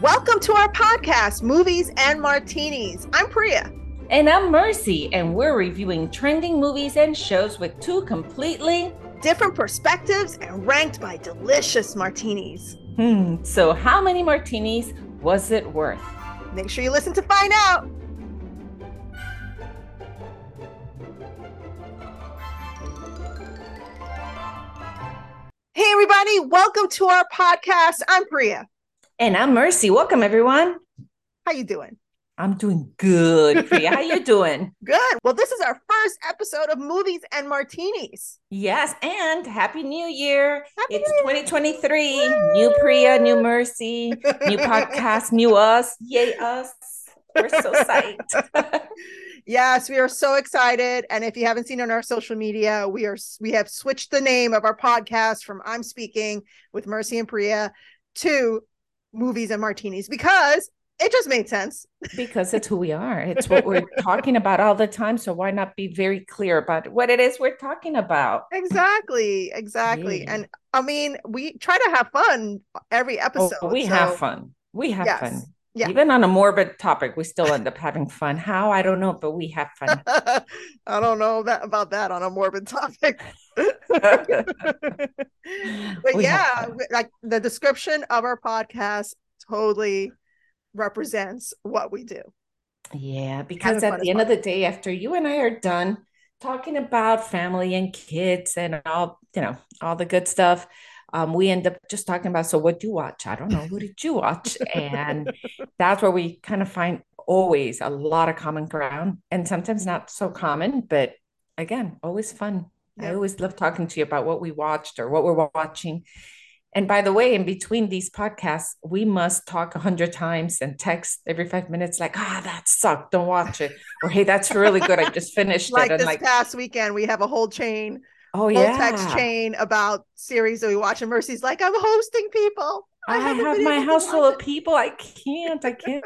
Welcome to our podcast, Movies and Martinis. I'm Priya. And I'm Mercy, and we're reviewing trending movies and shows with two completely different perspectives and ranked by delicious martinis. Hmm, so how many martinis was it worth? Make sure you listen to find out. Hey everybody, welcome to our podcast. I'm Priya. And I'm Mercy. Welcome everyone. How you doing? I'm doing good, Priya. How you doing? Good. Well, this is our first episode of Movies and Martinis. Yes, and Happy New Year. Happy it's New Year. 2023. Woo! New Priya, new Mercy, new podcast, new us. Yay, us. We're so psyched. Yes, we are so excited. And if you haven't seen on our social media, we are we have switched the name of our podcast from I'm Speaking with Mercy and Priya to Movies and Martinis because it just made sense. because it's who we are. It's what we're talking about all the time. So why not be very clear about what it is we're talking about? Exactly, exactly. Yeah. And I mean, we try to have fun every oh, episode. Oh, we so- have fun. We have Yes. fun. Yeah. Even on a morbid topic, we still end up having fun. How? I don't know, but we have fun. I don't know that about that on a morbid topic. but We yeah, like the description of our podcast totally represents what we do. yeah, because at the end of the day, after you and I are done talking about family and kids and all, you know, all the good stuff, um, we end up just talking about, so what do you watch? I don't know. What did you watch? And that's where we kind of find always a lot of common ground and sometimes not so common, but again, always fun. I always love talking to you about what we watched or what we're watching. And by the way, in between these podcasts, we must talk a hundred times and text every five minutes, like, ah, that sucked. Don't watch it. Or hey, that's really good. I just finished Like it. And this like, past weekend, we have a whole chain, oh yeah. text chain about series that we watch. And Mercy's like, I'm hosting people. I haven't have my house full of people. I can't. I can't.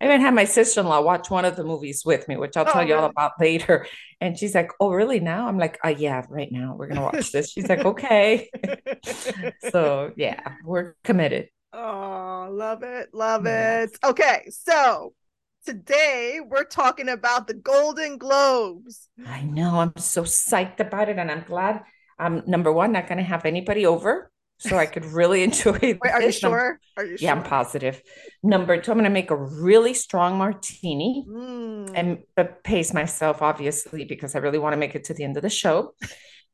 I even had my sister in law watch one of the movies with me, which I'll Oh, tell you all about later. And she's like, "Oh, really? Now?" I'm like, "Uh, yeah, right now. We're gonna watch this." She's like, "Okay." So yeah, we're committed. Oh, love it. Love Yes. it. Okay. So today we're talking about the Golden Globes. I know. I'm so psyched about it, and I'm glad. I'm number one, not gonna have anybody over, so I could really enjoy. Wait, are you sure? Are you Yeah, I'm positive. Number two, I'm gonna make a really strong martini. Mm. and but pace myself obviously because I really want to make it to the end of the show.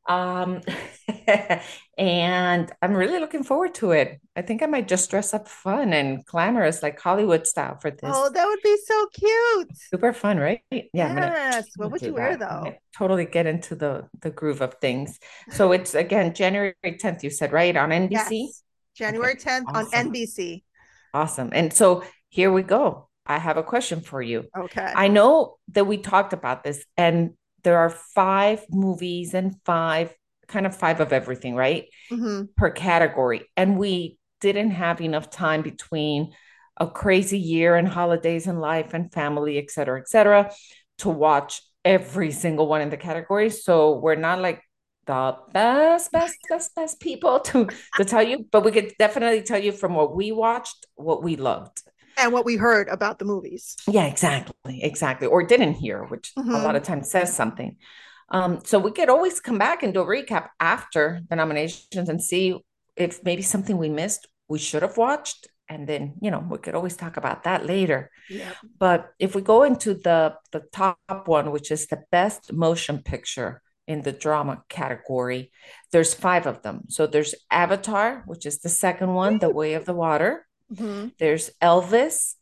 Um, and I'm really looking forward to it. I think I might just dress up fun and glamorous like Hollywood style for this. Oh, that would be so cute. Super fun, right? Yeah, I'm gonna yes. What would you wear that. Though? Totally get into the the groove of things. So it's again January 10th, you said, right? On NBC. Yes. January 10th on. NBC. Awesome. And so here we go. I have a question for you. Okay. I know that we talked about this, and there are five movies and five kind of five of everything, right? Mhm. Per category. And we didn't have enough time between a crazy year and holidays and life and family, et cetera, et cetera, to watch every single one in the category. So we're not like the best, best, best, best people to to tell you, but we could definitely tell you from what we watched, what we loved. And what we heard about the movies. Yeah, exactly, exactly. Or didn't hear, which a Mhm. lot of times says something. Um, so we could always come back and do a recap after the nominations and see if maybe something we missed we should have watched. And then, you know, we could always talk about that later. Yeah. But if we go into the the top one, which is the best motion picture in the drama category, there's five of them. So there's Avatar, which is the second one, The Way of the Water. Mhm. There's Elvis,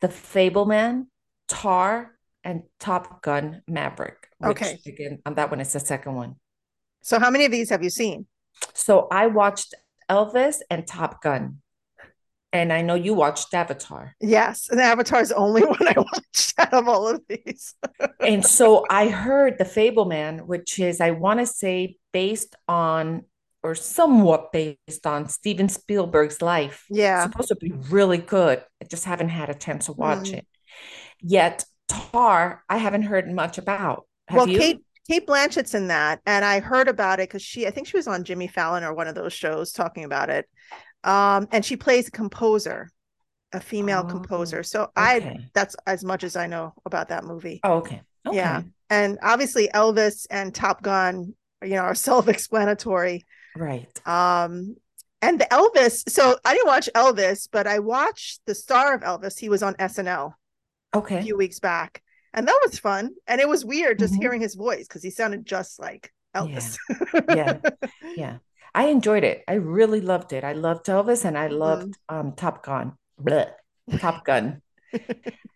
The Fabelman, Tar, and Top Gun Maverick. Which, Okay. Again, on that one, it's the second one. So how many of these have you seen? So I watched Elvis and Top Gun. And I know you watched Avatar. Yes. And Avatar is the only one I watched out of all of these. And so I heard The Fabelman, which is, I want to say, based on or somewhat based on Steven Spielberg's life. Yeah. It's supposed to be really good. I just haven't had a chance to watch Mm. it. Yet Tar, I haven't heard much about. Have well, you? Cate Cate Blanchett's in that, and I heard about it because she, I think she was on Jimmy Fallon or one of those shows talking about it. Um, and she plays a composer, a female Oh, composer. So I that's as much as I know about that movie. Oh, okay. Okay. Yeah. And obviously Elvis and Top Gun, you know, are self-explanatory. Right. Um and the Elvis, so I didn't watch Elvis, but I watched the star of Elvis. He was on SNL Okay. a few weeks back. And that was fun. And it was weird just Mhm. hearing his voice because he sounded just like Elvis. Yeah. Yeah. I enjoyed it. I really loved it. I loved Elvis and I Mhm. loved um Top Gun. Blech. Top Gun.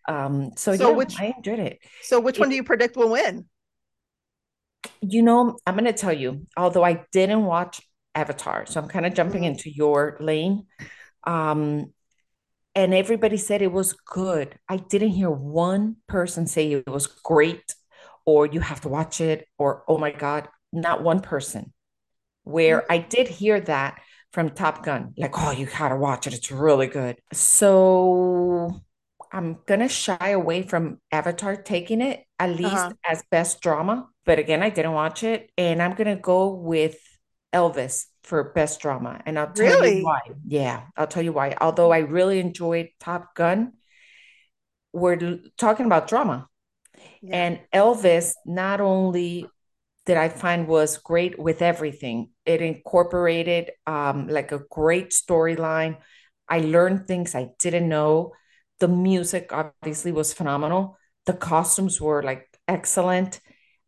Um, so, So yeah, which- I enjoyed it. so which one do you predict will win? You know, I'm gonna tell you, although I didn't watch Avatar, so I'm kind of jumping Mhm. into your lane. Um, and everybody said it was good. I didn't hear one person say it was great or you have to watch it or oh my God, not one person. Where I did hear that from Top Gun, like, oh, you gotta watch it, it's really good. So I'm gonna shy away from Avatar taking it, at least Uh-huh. as best drama. But again, I didn't watch it, and I'm gonna go with Elvis for best drama. And I'll tell Really? you why. Yeah, I'll tell you why. Although I really enjoyed Top Gun, we're talking about drama. Yeah. And Elvis not only did I find was great with everything, it incorporated um, like a great storyline. I learned things I didn't know. The music obviously was phenomenal. The costumes were like excellent.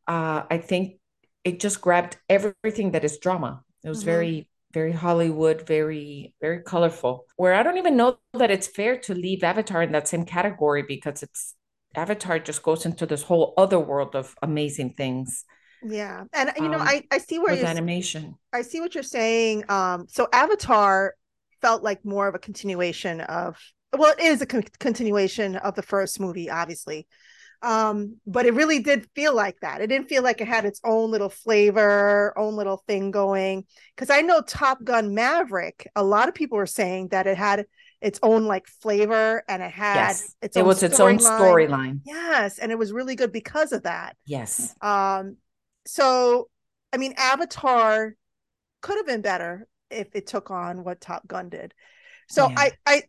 Uh, I think it just grabbed everything that is drama. It was Mhm. very, very Hollywood, very, very colorful. Where I don't even know that it's fair to leave Avatar in that same category because it's Avatar just goes into this whole other world of amazing things Yeah. And you know, Um, I I see where with animation. I see what you're saying. Um, so Avatar felt like more of a continuation of, well, it is a con- continuation of the first movie, obviously. Um, but it really did feel like that. It didn't feel like it had its own little flavor, own little thing going. Because I know Top Gun Maverick, a lot of people were saying that it had its own like flavor and it had Yes, its it own was its own storyline. storyline. Yes, and it was really good because of that. Yes. Um, so I mean, Avatar could have been better if it took on what Top Gun did. So Yeah. I I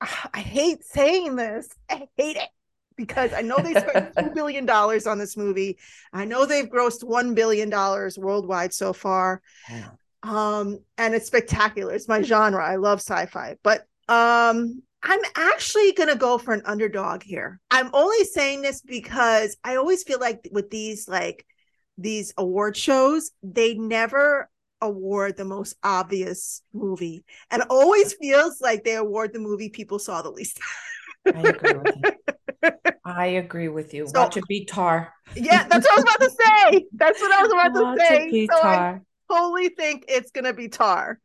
I hate saying this. I hate it because I know they spent two billion dollars on this movie. I know they've grossed one billion dollars worldwide so far. Yeah. Um, and it's spectacular. It's my genre. I love sci-fi, but um I'm actually going to go for an underdog here. I'm only saying this because I always feel like with these like these award shows, they never award the most obvious movie. And it always feels like they award the movie people saw the least. I agree with you. I agree with you. So- Watch it be tar. yeah, that's what I was about to say. That's what I was about Watch to say. So I totally think it's going to be Tar.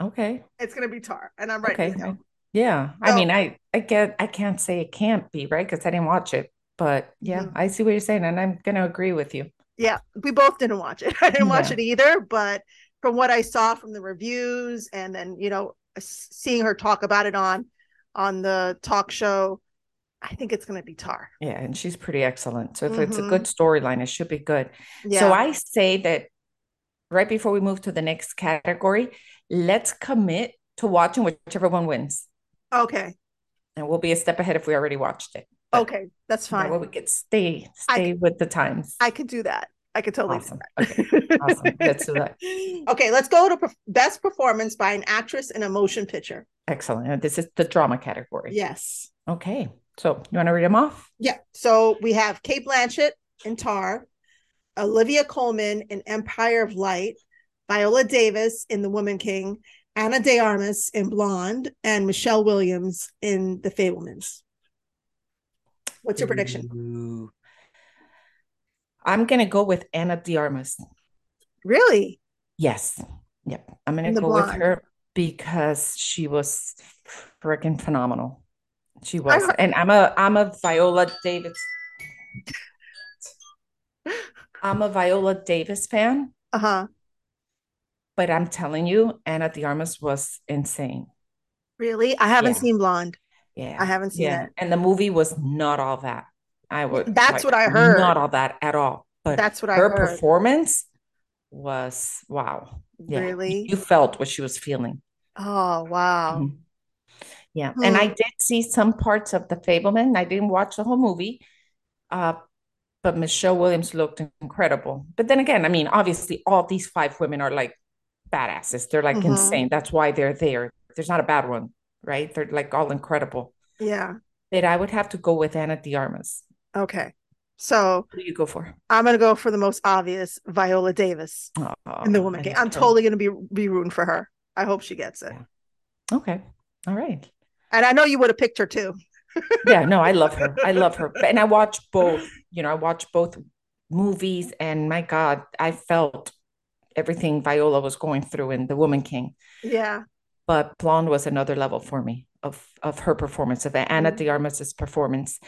Okay. It's going to be Tar. And I'm right. Okay. Yeah. I mean, I I get I can't say it can't be, right? Because I didn't watch it. But yeah, Mhm. I see what you're saying, and I'm gonna agree with you. Yeah, we both didn't watch it. I didn't watch Yeah. it either, but from what I saw from the reviews and then, you know, seeing her talk about it on on the talk show, I think it's going to be Tar. Yeah, and she's pretty excellent. So if it's a good mm-hmm. storyline, it should be good. Yeah. So I say that right before we move to the next category, let's commit to watching whichever one wins. okay. And we'll be a step ahead if we already watched it. But Okay, that's that way we could stay stay with the times. I could do that. I could totally Awesome. do that. Awesome. Let's do that. Okay, let's go to best performance by an actress in a motion picture. Excellent. This is the drama category. Yes. Okay. So you want to read them off? Yeah. So we have Cate Blanchett in Tar, Olivia Colman in Empire of Light, Viola Davis in The Woman King, Ana de Armas in Blonde, and Michelle Williams in The Fabelmans. What's your prediction? Ooh. I'm gonna go with Ana de Armas. Really? Yes. Yep. I'm gonna go with her because she was freaking phenomenal. She was. heard- And I'm a I'm a Viola Davis. I'm a Viola Davis fan, Uh huh. but I'm telling you, Ana de Armas was insane. Really? I haven't Yeah. seen Blonde. Yeah. I haven't seen Yeah. it. And the movie was not all that. I would That's like, what I heard. Not all that at all. But That's what I her heard. performance was wow. Yeah. Really? You felt what she was feeling. Oh wow. Mhm. Yeah. And I did see some parts of The Fabelman. I didn't watch the whole movie. Uh, but Michelle Williams looked incredible. But then again, I mean, obviously all these five women are like badasses. They're like Mhm. insane. That's why they're there. There's not a bad one, right? They're like all incredible. Yeah. But I would have to go with Ana de Armas. Okay. So Who you go for? I'm gonna go for the most obvious Viola Davis Oh, in the Woman love I'm totally gonna be be rooting for her. I hope she gets it. Okay. All right. And I know you would have picked her too. Yeah, no, I love her. I love her. And I watch both, you know, I watch both movies and my God, I felt everything Viola was going through in The Woman King. Yeah. But Blonde was another level for me of of her performance, of Ana Mhm. de Armas's performance.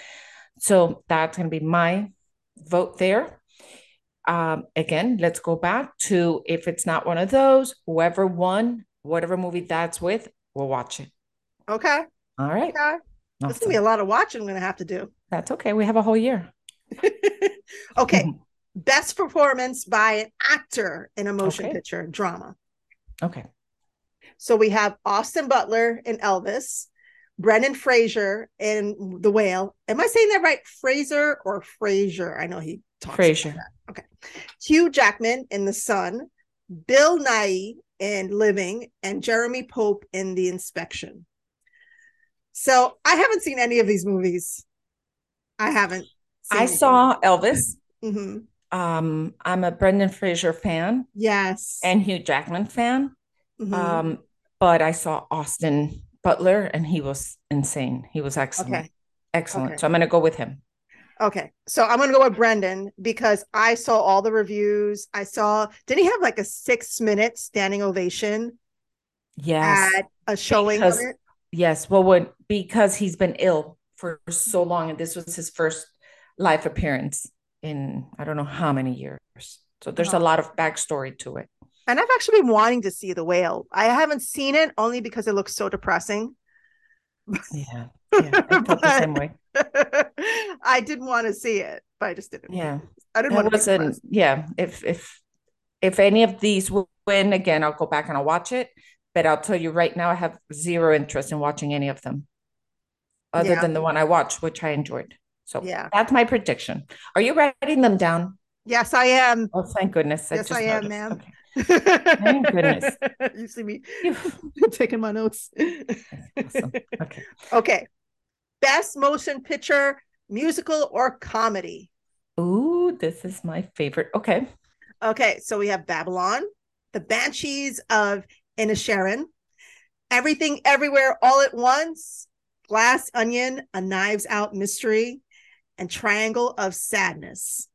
So that's gonna be my vote there. Um, again, let's go back to if it's not one of those, whoever won, whatever movie that's with, we'll watch it. Okay. All right. Okay. There's gonna be a lot of watching I'm gonna have to do. That's okay. We have a whole year. okay. Best performance by an actor in a motion Okay. picture drama. Okay. So we have Austin Butler in Elvis, Brendan Fraser in The Whale. Am I saying that right? Fraser or Fraser? I know he talks Fraser. Okay. Hugh Jackman in The Son, Bill Nighy in Living, and Jeremy Pope in The Inspection. So I haven't seen any of these movies. I haven't. I saw Elvis. hmm Um, I'm a Brendan Fraser fan Yes. and Hugh Jackman fan. Mhm. Um, but I saw Austin Butler and he was insane. He was excellent. okay. Excellent. Okay. So I'm gonna go with him. Okay, so I'm gonna go with Brendan because I saw all the reviews. I saw Didn't he have like a six minute standing ovation Yes. at a showing because- of it? Yes. Well, when because he's been ill for so long, and this was his first live appearance in I don't know how many years. So there's Uh-huh. a lot of backstory to it. And I've actually been wanting to see the whale. I haven't seen it only because it looks so depressing. Yeah. Yeah. I felt the same way. I didn't want to see it, but I just didn't. Yeah. I didn't It want to yeah. If if if any of these win again, I'll go back and I'll watch it. But I'll tell you right now, I have zero interest in watching any of them, other Yeah. than the one I watched, which I enjoyed. So Yeah. that's my prediction. Are you writing them down? Yes, I am. Oh, thank goodness. Yes, just I am, noticed. ma'am. Okay. Thank goodness. you see me taking my notes. Awesome. Okay. Okay. Best motion picture, musical or comedy. Ooh, this is my favorite. Okay. Okay, so we have Babylon, The Banshees of Inisherin, Everything Everywhere All at Once, Glass Onion, A Knives Out Mystery, and Triangle of Sadness.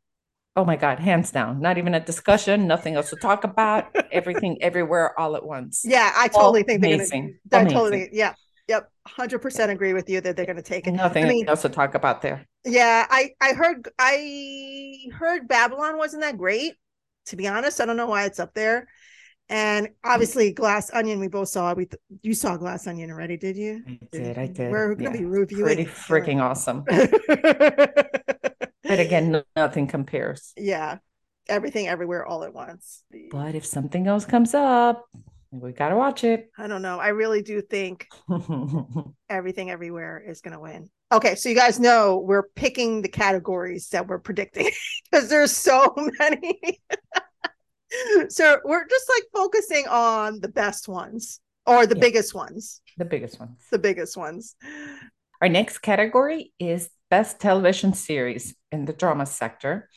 Oh my God, hands down. Not even a discussion, nothing else to talk about. Everything, everywhere, all at once. Yeah, I totally think they're gonna. Amazing. I Amazing. totally, yeah, yep, hundred percent agree with you that they're gonna take it. Nothing I mean, else to talk about there. Yeah, I I heard I heard Babylon wasn't that great. To be honest, I don't know why it's up there. And obviously, Glass Onion, we both saw. We th- you saw Glass Onion already, did you? I did, I did. We're gonna Yeah. be reviewing. Pretty freaking awesome. But again, nothing compares. yeah, everything, everywhere, all at once. But if something else comes up, we gotta watch it. I don't know. I really do think everything, everywhere is gonna win. Okay, so you guys know we're picking the categories that we're predicting because there's so many. so we're just like focusing on the best ones or the Yeah. biggest ones, the biggest ones. the biggest ones. Our next category is Best Television Series in the drama sector.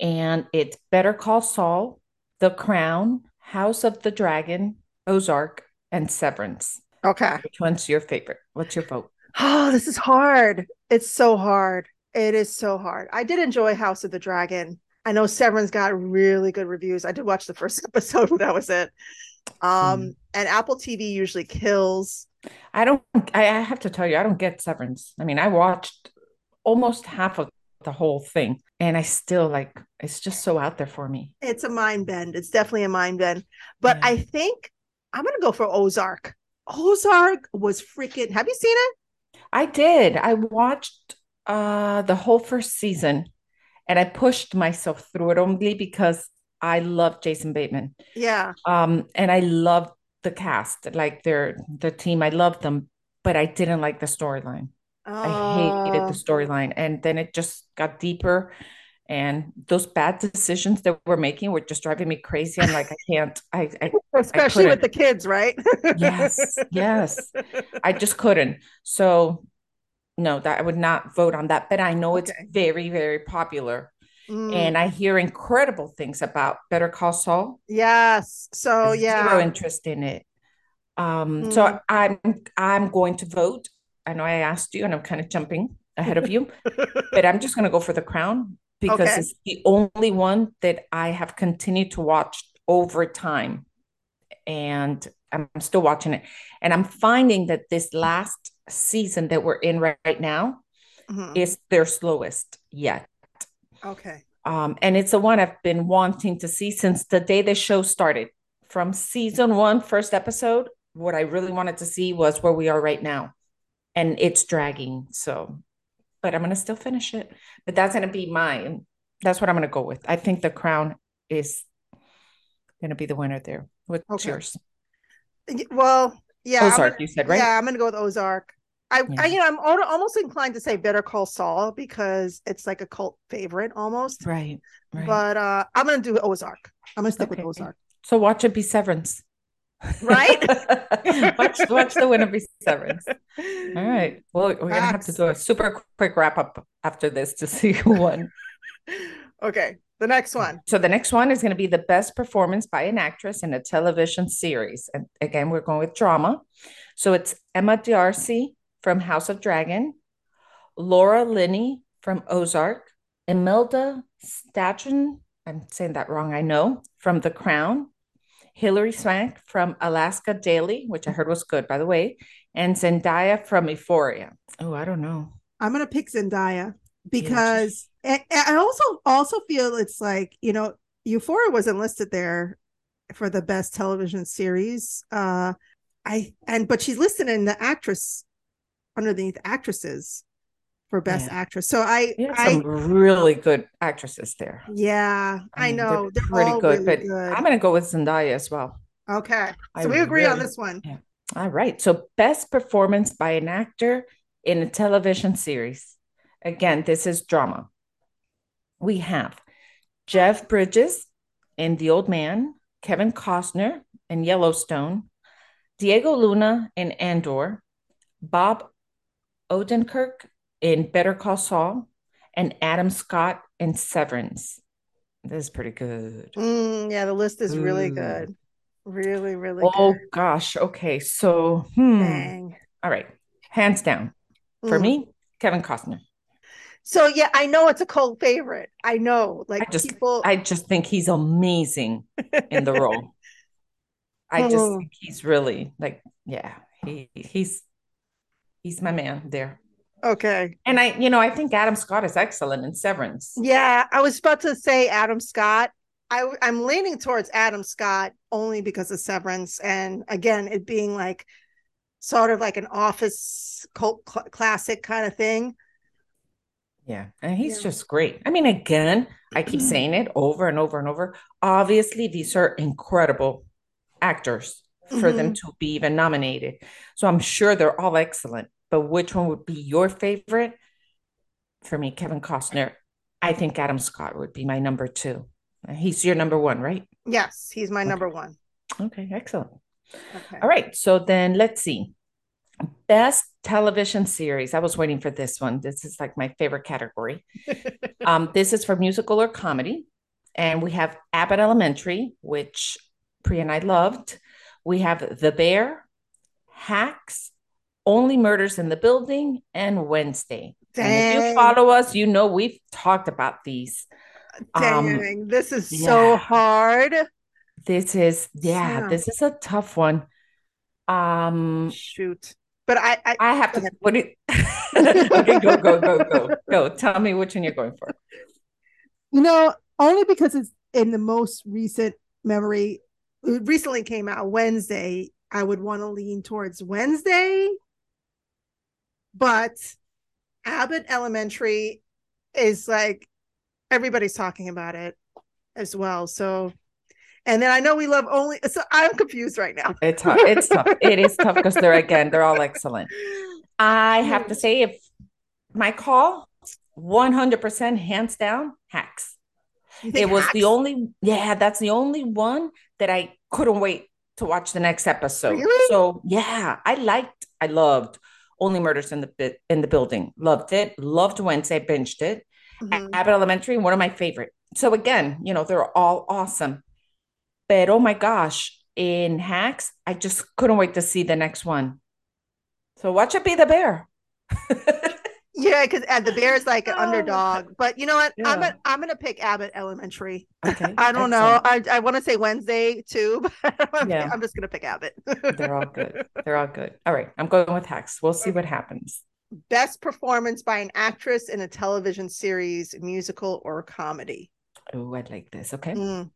And it's Better Call Saul, The Crown, House of the Dragon, Ozark, and Severance. Okay. Which one's your favorite? What's your vote? Oh, this is hard. It's so hard. It is so hard. I did enjoy House of the Dragon. I know Severance got really good reviews. I did watch the first episode, but that was it. Um, Mm. and Apple TV usually kills. I don't, I I have to tell you, I don't get Severance. I mean, I watched almost half of the whole thing and I still like, it's just so out there for me. It's a mind bend. It's definitely a mind bend. But Yeah. I think I'm gonna go for Ozark. Ozark was freaking. Have you seen it? I did. I watched uh the whole first season and I pushed myself through it only because I love Jason Bateman. Yeah. Um and I love the cast, like their the team. I love them. but I didn't like the storyline. I hated the Oh, storyline. And then it just got deeper. And those bad decisions that we're making were just driving me crazy. I'm like, I can't, I, I, I especially with the kids, right? Yes, yes. I just couldn't. So no, that I would not vote on that. But I know it's very, very popular. Mm, And I hear incredible things about Better Call Saul. yes. So yeah, Zero interest in it. Um, Mm. so I'm I'm going to vote. I know I asked you, and I'm kind of jumping ahead of you, but I'm just going to go for The Crown because Okay. it's the only one that I have continued to watch over time, and I'm still watching it. And I'm finding that this last season that we're in right, right now Mhm. is their slowest yet. Okay. Um, and it's the one I've been wanting to see since the day the show started. From season one, first episode, what I really wanted to see was where we are right now. And it's dragging. So, but I'm going to still finish it. But that's going to be mine. That's what I'm going to go with. I think The Crown is going to be the winner there. What's Okay. yours? Well, yeah, Ozark, gonna, you said, right? yeah, I'm gonna go with Ozark. I, I, you know, I'm al- almost inclined to say Better Call Saul because it's like a cult favorite almost. Right, right. But uh I'm gonna do Ozark. I'm gonna stick Okay. with Ozark. So watch it be Severance. Right? watch, watch the winner be Severance. All right. Well, we're gonna have to do a super quick wrap up after this to see who won. Okay, the next one. So the next one is going to be the best performance by an actress in a television series. And again, we're going with drama. So it's Emma D'Arcy from House of Dragon, Laura Linney from Ozark, Imelda Staunton, I'm saying that wrong, I know, from The Crown, Hilary Swank from Alaska Daily, which I heard was good, by the way, and Zendaya from Euphoria. Oh, I don't know. I'm gonna pick Zendaya because and I also also feel it's like you know Euphoria wasn't listed there for the best television series. Uh, I and but she's listed in the actress underneath actresses for best Yeah. actress. So I have I some really good actresses there. yeah I, mean, know they're they're, pretty good, really but good. I'm going to go with Zendaya as well. okay, I so we agree on this one. All right. So, best performance by an actor in a television series. Again, this is drama. We have Jeff Bridges in The Old Man, Kevin Costner in Yellowstone, Diego Luna in Andor, Bob Odenkirk in Better Call Saul, and Adam Scott in Severance. This is pretty good. Mm, yeah, the list is really good, really really Oh good. gosh. Okay. So, hmm. All right. Hands down. For Mm. me, Kevin Costner. So yeah, I know it's a cult favorite. I know, like I just- people. I just think he's amazing in the role. I just Oh. think he's really like, yeah, he he's he's my man there. okay, And I, you know, I think Adam Scott is excellent in Severance. yeah, I was about to say Adam Scott. I I'm leaning towards Adam Scott only because of Severance, and again, it being like sort of like an office cult cl- classic kind of thing. Yeah, and he's Yeah. just great. I mean, again, I keep saying it over and over and over. Obviously, these are incredible actors for them mm-hmm. to be even nominated. So I'm sure they're all excellent. But which one would be your favorite? For me, Kevin Costner. I think Adam Scott would be my number two. He's your number one, right? Yes, he's my number one. Okay, excellent. Okay. All right, so then let's see. Best television series. I was waiting for this one. This is like my favorite category. um, this is for musical or comedy. And we have Abbott Elementary, which Priya and I loved. We have The Bear, Hacks, Only Murders in the Building, and Wednesday. And if you follow us, you know we've talked about these. Um, Dang, this is so hard. this is, yeah, Yeah. this is a tough one. Um, Shoot, but I, I I have to. What? Do, you, okay, go, go, go, go, go. Tell me which one you're going for. You know, only because it's in the most recent memory. it recently came out Wednesday. I would want to lean towards Wednesday, but Abbott Elementary is like everybody's talking about it as well. So, And then I know we love only. So I'm confused right now. It's hard. It's tough. It is tough because they're again, they're all excellent. I have to say, if my call, 100% hands down, hacks. It was Hacks? the only, yeah, that's the only one that I couldn't wait to watch the next episode. Really? So yeah, I liked, I loved Only Murders in the Bit in the Building. Loved it. Loved Wednesday. Binged it. Mhm. Abbott Elementary, one of my favorite. So again, you know, they're all awesome. But oh my gosh, in Hacks, I just couldn't wait to see the next one. So watch it be the bear. Yeah, because the bear is like an Oh. underdog. But you know what? I'm gonna I'm gonna pick Abbott Elementary. Okay. I don't know. I, I want to say Wednesday too, but I'm, Yeah. I'm just gonna pick Abbott. They're all good. They're all good. All right. I'm going with Hacks. We'll see what happens. Best performance by an actress in a television series, musical, or comedy. Oh, I'd like this. Okay. Mm.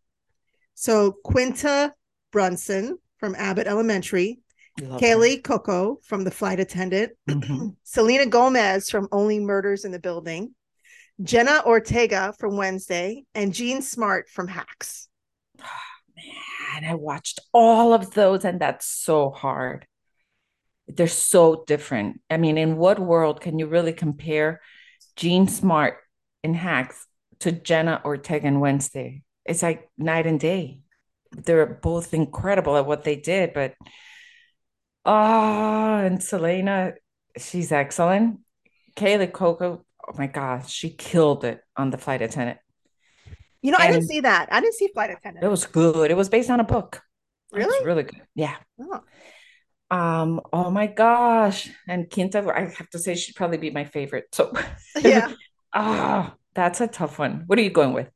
So Quinta Brunson from Abbott Elementary, Love her. Kaley Cuoco from The Flight Attendant, Mhm. Selena Gomez from Only Murders in the Building, Jenna Ortega from Wednesday, and Jean Smart from Hacks. Man, I watched all of those, and that's so hard. They're so different. I mean, in what world can you really compare Jean Smart in Hacks to Jenna Ortega in Wednesday? It's like night and day. They're both incredible at what they did, but ah, and Selena, she's excellent. Kaley Cuoco, oh my gosh, she killed it on the flight attendant. You know, I didn't see that. I didn't see Flight attendant. It was good. It was based on a book. It was Really? really good. Yeah. Oh. Um, oh my gosh. And Quinta, I have to say she'd probably be my favorite. So Yeah. ah, that's a tough one. What are you going with?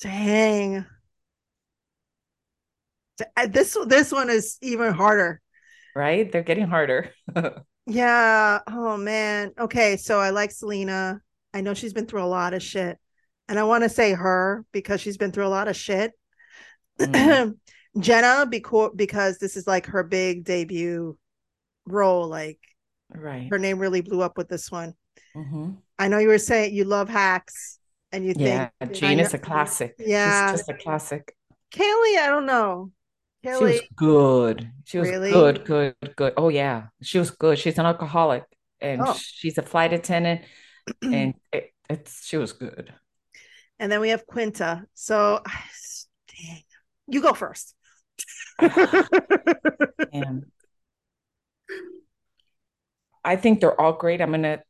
Dang. Uh, This this one is even harder. Right? They're getting harder. Yeah. Oh man. Okay. So I like Selena. I know she's been through a lot of shit. And I want to say her because she's been through a lot of shit. Mm. Jenna because because this is like her big debut role. Like Right. her name really blew up with this one. Mhm. I know you were saying you love hacks and you Yeah, think Jean is a classic. Yeah. She's just a classic. Kaley, I don't know. She was good. She was Really? good, good, good. Oh yeah. She was good. She's an alcoholic and Oh. she's a flight attendant and it, it's she was good. and then we have Quinta. So dang. You go first. I think they're all great. I'm gonna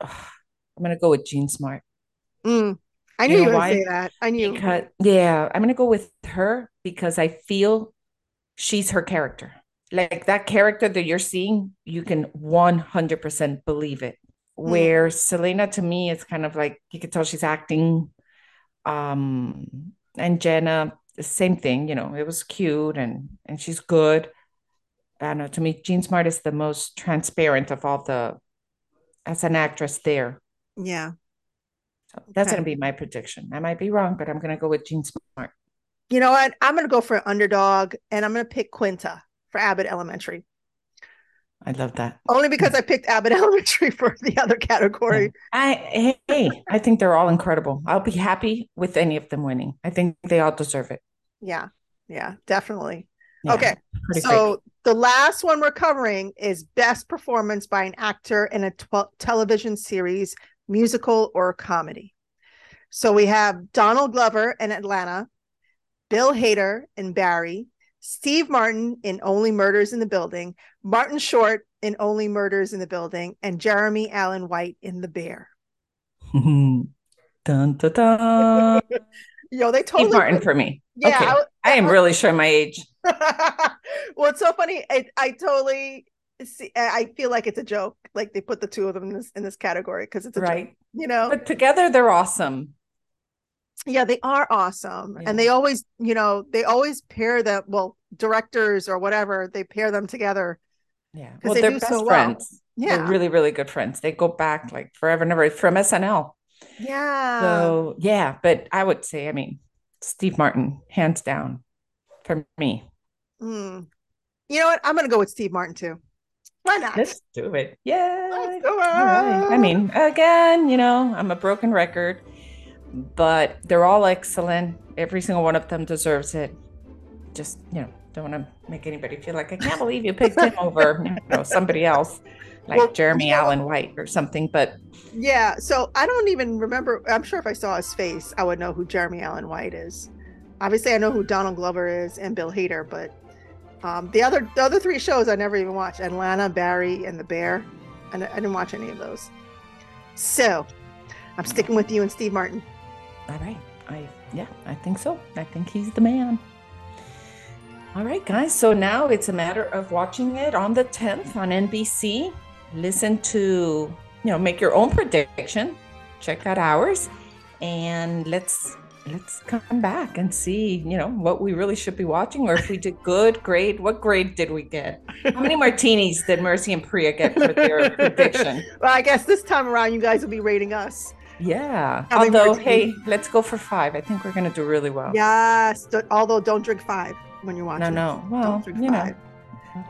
I'm gonna go with Jean Smart. Mm, I knew You you, know were why? gonna say that. I knew. Because yeah, I'm gonna go with her because I feel she's her character. Like that character that you're seeing, you can 100% believe it. Where Selena to me is kind of like you can tell she's acting. Um, and Jenna, the same thing, you know, it was cute and and she's good. I don't know, to me, Jean Smart is the most transparent of all the as an actress there. Yeah. So that's Okay. gonna be my prediction. I might be wrong, but I'm gonna go with Jean Smart. You know what? I'm gonna go for an underdog and I'm gonna pick Quinta for Abbott Elementary. I love that. Only because I picked Abbott Elementary for the other category. I hey, I think they're all incredible. I'll be happy with any of them winning. I think they all deserve it. Yeah. Yeah, definitely. Yeah, okay. pretty So the last one we're covering is best performance by an actor in a tw- television series, musical, or comedy. So we have Donald Glover in Atlanta, Bill Hader in Barry, Steve Martin in Only Murders in the Building, Martin Short in Only Murders in the Building, and Jeremy Allen White in The Bear. dun, dun, dun. Yo, they totally Steve totally Martin for me. Yeah, okay. I- I am really sure my age. well, it's so funny. I, I totally see. I I feel like it's a joke. Like they put the two of them in this in this category because it's a joke. Right. You know. But together they're awesome. yeah, they are awesome, Yeah. and they always, you know, they always pair them. Well, directors or whatever, they pair them together. Yeah. Well, they they're do best so well. friends. Yeah, They're really, really good friends. They go back like forever and ever from SNL. yeah. So yeah, but I would say, I mean, Steve Martin, hands down for me. Mm. You know what? I'm gonna go with Steve Martin too. Why not? Let's do it. Yeah. Let's do All right. I mean, again, you know, I'm a broken record, but they're all excellent. Every single one of them deserves it. Just, you know, don't want to make anybody feel like I can't believe you picked him over you know, somebody else like Well, Jeremy know- Allen White or something. But Yeah, so I don't even remember. I'm sure if I saw his face, I would know who Jeremy Allen White is. Obviously, I know who Donald Glover is and Bill Hader, but um, the other the other three shows I never even watched: Atlanta, Barry, and The Bear. And I, I didn't watch any of those. So I'm sticking with you and Steve Martin. all right, I yeah, I think so. I think he's the man. All right, guys. So now it's a matter of watching it on the 10th on NBC. Listen to, you know, make your own prediction. Check out ours, and let's let's come back and see, you know, what we really should be watching, or if we did good, great. What grade did we get? How many martinis did Mercy and Priya get for their prediction? Well, I guess this time around, you guys will be rating us. Yeah. How Although, hey, let's go for five. I think we're gonna do really well. Yes, although don't drink five when you're watching. No, no. Well, don't drink you know.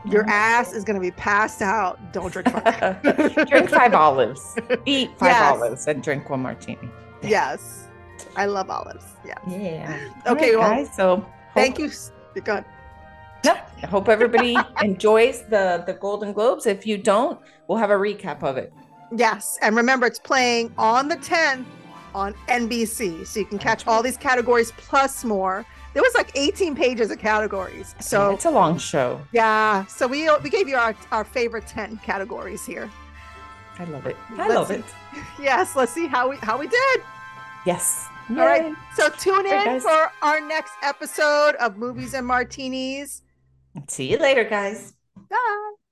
Your ass is going to be passed out. Don't drink five. drink five olives. Eat five Yes. olives and drink one martini. yes, I love olives. Yeah. Yeah. Okay, All well, guys. So Thank hope- you. Go ahead. I hope everybody enjoys the the Golden Globes. If you don't, we'll have a recap of it. Yes, and remember, it's playing on the 10th on NBC, so you can catch all these categories plus more. There was like 18 pages of categories. So it's a long show. yeah, so we uh, we gave you our our favorite 10 categories here. I love it. I Let's love see. it. Yes, let's see how we how we did. Yes. All right. So tune in guys. for our next episode of Movies and Martinis. See you later, guys. Bye.